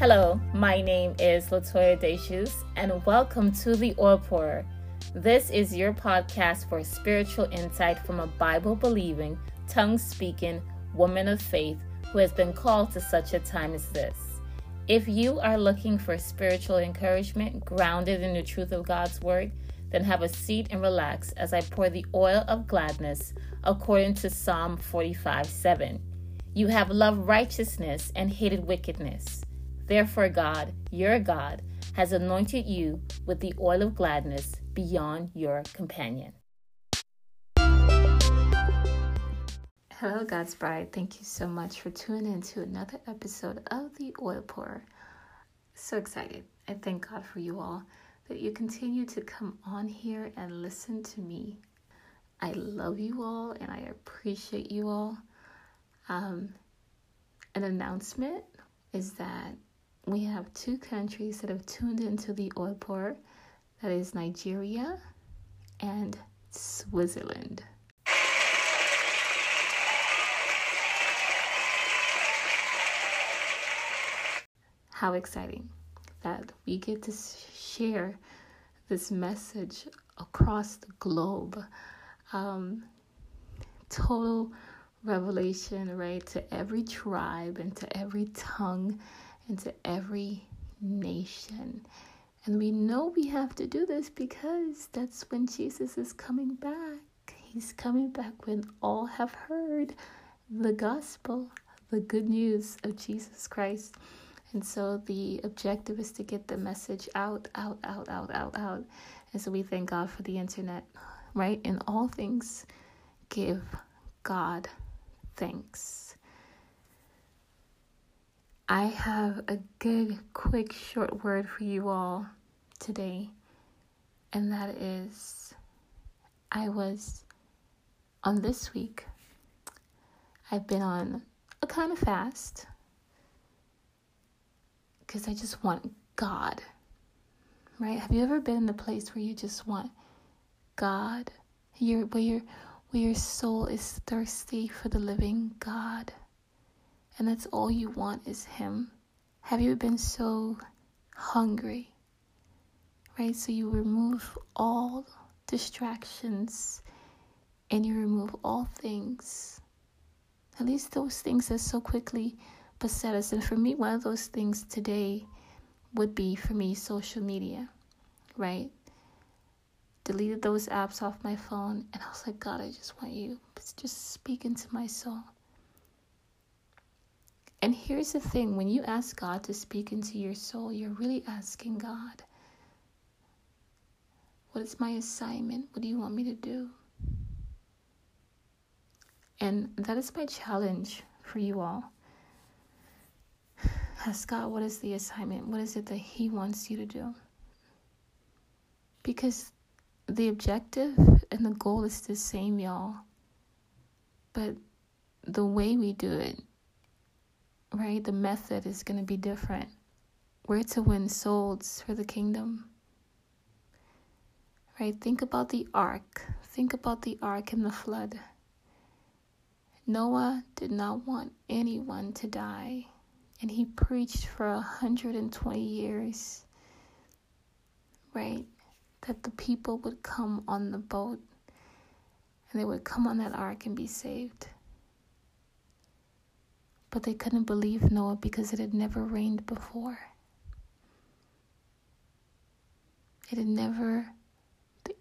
Hello, my name is Latoya Deshus, and welcome to the Oil Pourer. This is your podcast for spiritual insight from a Bible believing, tongue speaking woman of faith who has been called to such a time as this. If you are looking for spiritual encouragement grounded in the truth of God's Word, then have a seat and relax as I pour the oil of gladness according to Psalm 45 7. You have loved righteousness and hated wickedness. Therefore, God, your God, has anointed you with the oil of gladness beyond your companion. Hello, God's bride. Thank you so much for tuning in to another episode of the Oil Pourer. So excited. I thank God for you all that you continue to come on here and listen to me. I love you all and I appreciate you all. Um, an announcement is that we have two countries that have tuned into the oil pour that is Nigeria and Switzerland. How exciting that we get to share this message across the globe. Um, total revelation, right, to every tribe and to every tongue into every nation. And we know we have to do this because that's when Jesus is coming back. He's coming back when all have heard the gospel, the good news of Jesus Christ. And so the objective is to get the message out, out, out, out, out, out. And so we thank God for the internet, right? In all things, give God thanks. I have a good, quick, short word for you all today, and that is I was on this week, I've been on a kind of fast because I just want God, right? Have you ever been in the place where you just want God? Where, your where your soul is thirsty for the living God? And that's all you want is Him? Have you been so hungry? Right? So you remove all distractions and you remove all things. At least those things that so quickly beset us. And for me, one of those things today would be for me social media, right? Deleted those apps off my phone and I was like, God, I just want you just speak into my soul. And here's the thing when you ask God to speak into your soul, you're really asking God, What is my assignment? What do you want me to do? And that is my challenge for you all. Ask God, what is the assignment? What is it that He wants you to do? Because the objective and the goal is the same, y'all. But the way we do it right? The method is going to be different. We're to win souls for the kingdom. Right? Think about the ark. Think about the ark and the flood. Noah did not want anyone to die, and he preached for 120 years, right? That the people would come on the boat and they would come on that ark and be saved. But they couldn't believe Noah because it had never rained before. It had never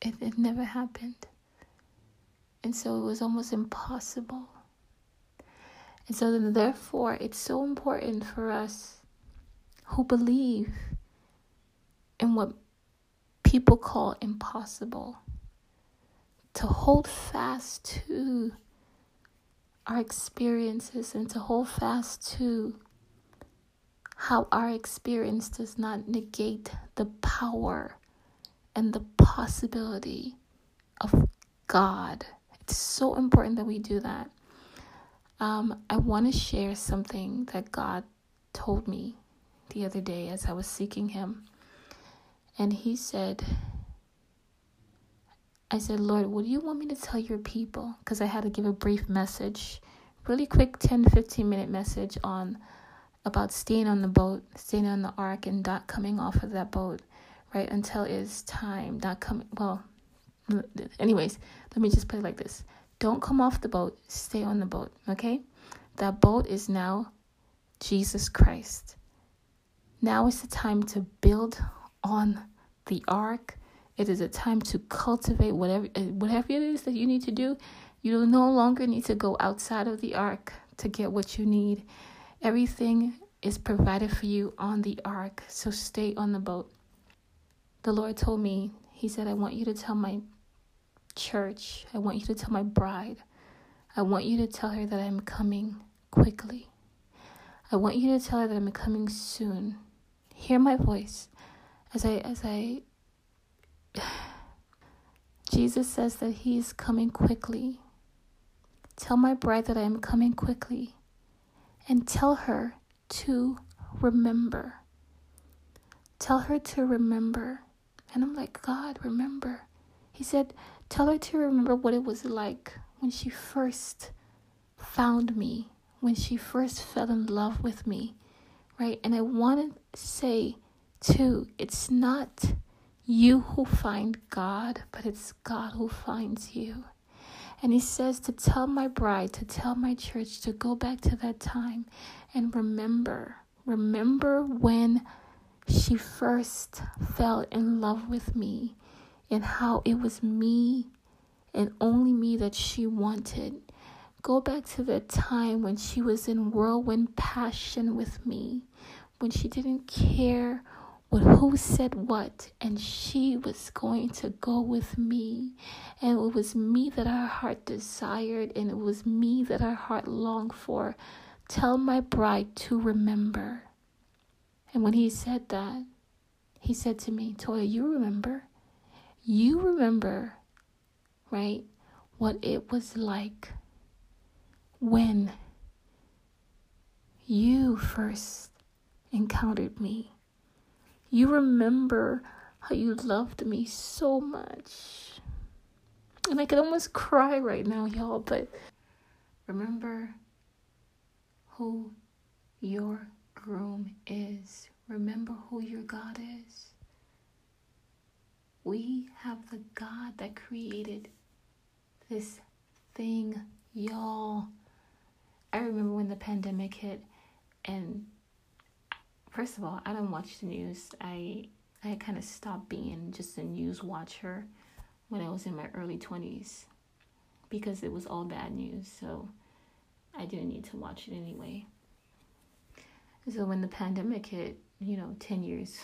it had never happened. And so it was almost impossible. And so then therefore it's so important for us who believe in what people call impossible to hold fast to our experiences and to hold fast to how our experience does not negate the power and the possibility of God. It's so important that we do that. Um, I want to share something that God told me the other day as I was seeking Him. And He said, I said, Lord, what do you want me to tell your people? Because I had to give a brief message, really quick 10 15 minute message on about staying on the boat, staying on the ark, and not coming off of that boat, right? Until it's time, not coming. Well, anyways, let me just it like this don't come off the boat, stay on the boat, okay? That boat is now Jesus Christ. Now is the time to build on the ark. It is a time to cultivate whatever eh, whatever it is that you need to do. You no longer need to go outside of the ark to get what you need. Everything is provided for you on the ark, so stay on the boat. The Lord told me, He said, I want you to tell my church, I want you to tell my bride, I want you to tell her that I'm coming quickly. I want you to tell her that I'm coming soon. Hear my voice as I as I Jesus says that he is coming quickly. Tell my bride that I am coming quickly and tell her to remember. Tell her to remember. And I'm like, God, remember. He said, Tell her to remember what it was like when she first found me, when she first fell in love with me, right? And I want to say, too, it's not you who find God, but it's God who finds you. And he says to tell my bride, to tell my church to go back to that time and remember. Remember when she first fell in love with me and how it was me and only me that she wanted. Go back to the time when she was in whirlwind passion with me, when she didn't care what who said what, and she was going to go with me. And it was me that her heart desired, and it was me that her heart longed for. Tell my bride to remember. And when he said that, he said to me, Toya, you remember? You remember, right, what it was like when you first encountered me. You remember how you loved me so much. And I could almost cry right now, y'all, but remember who your groom is. Remember who your God is. We have the God that created this thing, y'all. I remember when the pandemic hit and first of all, I don't watch the news. I I kind of stopped being just a news watcher when I was in my early 20s because it was all bad news. So I didn't need to watch it anyway. So when the pandemic hit, you know, 10 years,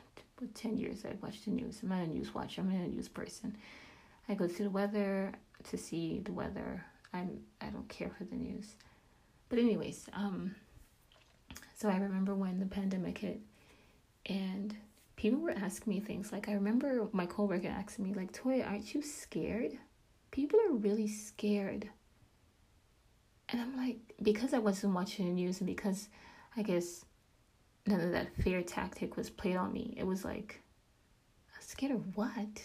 10 years I watched the news. I'm not a news watcher, I'm not a news person. I go to the weather to see the weather. I'm I don't care for the news. But anyways, um so I remember when the pandemic hit and people were asking me things like I remember my coworker asking me like, "Toy, aren't you scared?" People are really scared. And I'm like, because I wasn't watching the news and because I guess none of that fear tactic was played on me, it was like, scared of what?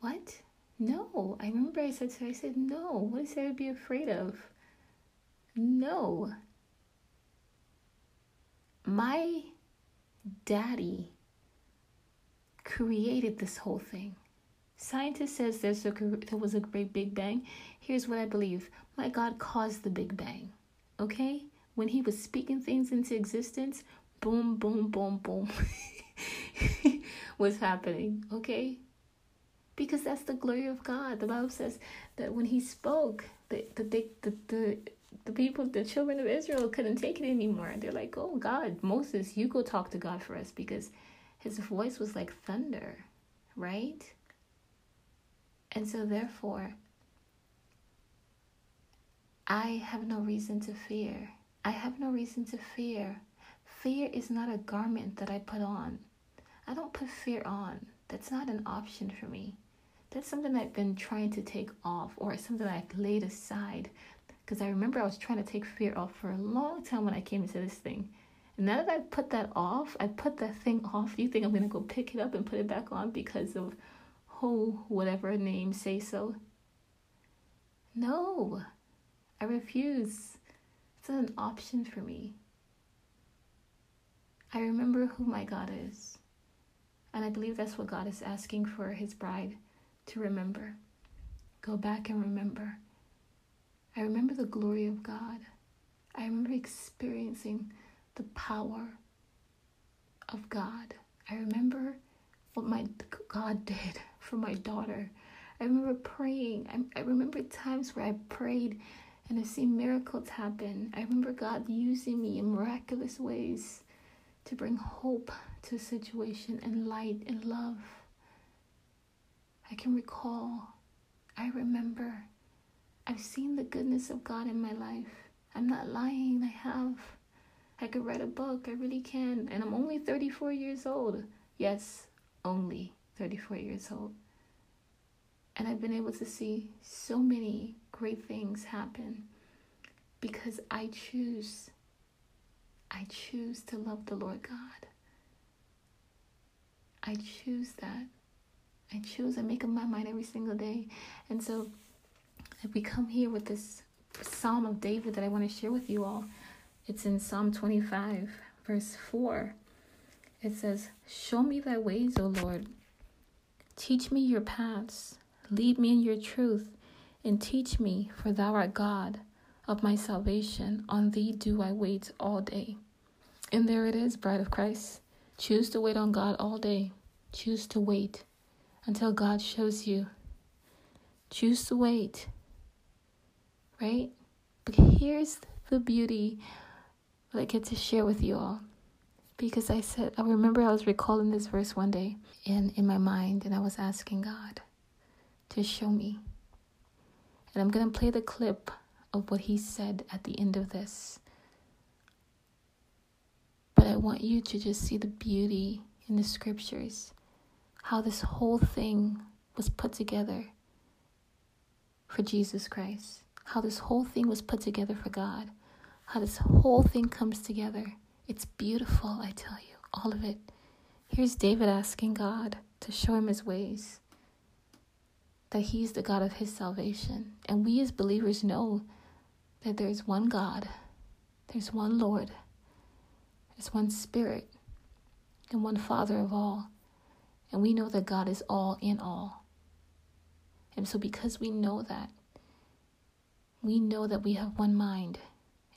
What? No. I remember I said so. I said, no. What is there to be afraid of? No my daddy created this whole thing. Scientist says there's a, there was a great big bang. Here's what I believe. My God caused the big bang. Okay? When he was speaking things into existence, boom, boom, boom, boom was happening. Okay? Because that's the glory of God. The Bible says that when he spoke, the, the, the, the, the people, the children of Israel couldn't take it anymore. They're like, oh God, Moses, you go talk to God for us because his voice was like thunder, right? And so, therefore, I have no reason to fear. I have no reason to fear. Fear is not a garment that I put on. I don't put fear on. That's not an option for me. That's something I've been trying to take off or something I've laid aside because I remember I was trying to take fear off for a long time when I came into this thing. And now that I put that off, I put that thing off. You think I'm gonna go pick it up and put it back on because of who, whatever name say so? No, I refuse. It's not an option for me. I remember who my God is. And I believe that's what God is asking for his bride to remember. Go back and remember. I remember the glory of God. I remember experiencing the power of God. I remember what my God did for my daughter. I remember praying. I, I remember times where I prayed and I've seen miracles happen. I remember God using me in miraculous ways to bring hope to a situation and light and love. I can recall, I remember, I've seen the goodness of God in my life. I'm not lying, I have. I could write a book, I really can. And I'm only 34 years old. Yes, only 34 years old. And I've been able to see so many great things happen because I choose I choose to love the Lord God. I choose that. I choose. I make up my mind every single day. And so we come here with this Psalm of David that I want to share with you all. It's in Psalm 25, verse 4. It says, Show me thy ways, O Lord. Teach me your paths. Lead me in your truth, and teach me, for thou art God of my salvation. On thee do I wait all day. And there it is, bride of Christ. Choose to wait on God all day. Choose to wait until God shows you. Choose to wait. Right? But here's the beauty that I get to share with you all. Because I said, I remember I was recalling this verse one day in, in my mind, and I was asking God to show me. And I'm going to play the clip of what he said at the end of this. But I want you to just see the beauty in the scriptures, how this whole thing was put together for Jesus Christ, how this whole thing was put together for God, how this whole thing comes together. It's beautiful, I tell you, all of it. Here's David asking God to show him his ways, that he's the God of his salvation. And we as believers know that there's one God, there's one Lord, there's one Spirit, and one Father of all. And we know that God is all in all. And so, because we know that, we know that we have one mind.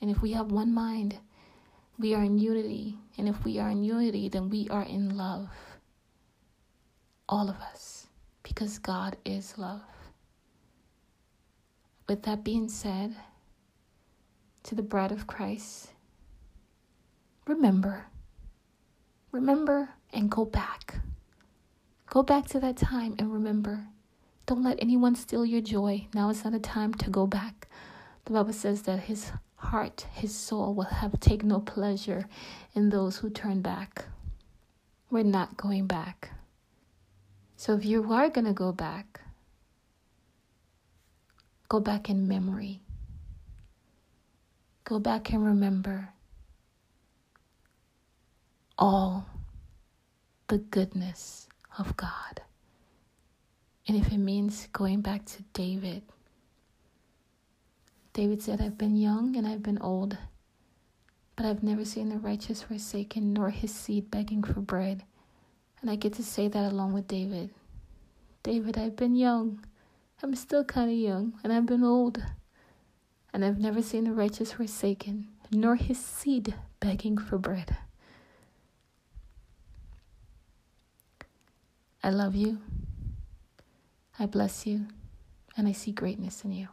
And if we have one mind, we are in unity. And if we are in unity, then we are in love. All of us. Because God is love. With that being said, to the bride of Christ. Remember, remember and go back. Go back to that time and remember. Don't let anyone steal your joy. Now is not a time to go back. The Bible says that his heart, his soul will have take no pleasure in those who turn back. We're not going back. So if you are going to go back, go back in memory. Go back and remember all the goodness of God. And if it means going back to David, David said, I've been young and I've been old, but I've never seen the righteous forsaken nor his seed begging for bread. And I get to say that along with David. David, I've been young. I'm still kind of young, and I've been old and I've never seen the righteous forsaken, nor his seed begging for bread. I love you. I bless you. And I see greatness in you.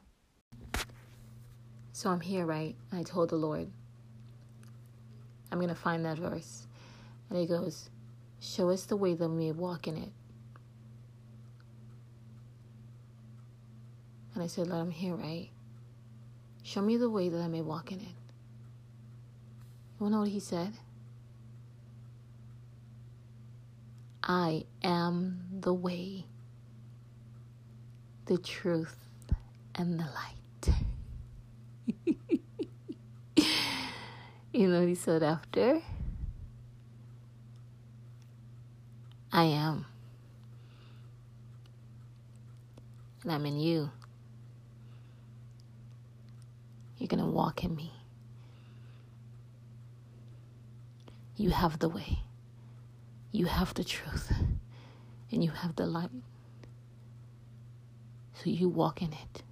So I'm here, right? And I told the Lord, I'm going to find that verse. And he goes, Show us the way that we may walk in it. And I said, Lord, I'm here, right? Show me the way that I may walk in it. You want to know what he said? I am the way, the truth, and the light. you know he said after? I am. And I'm in you. You're going to walk in me. You have the way. You have the truth. And you have the light. You walk in it.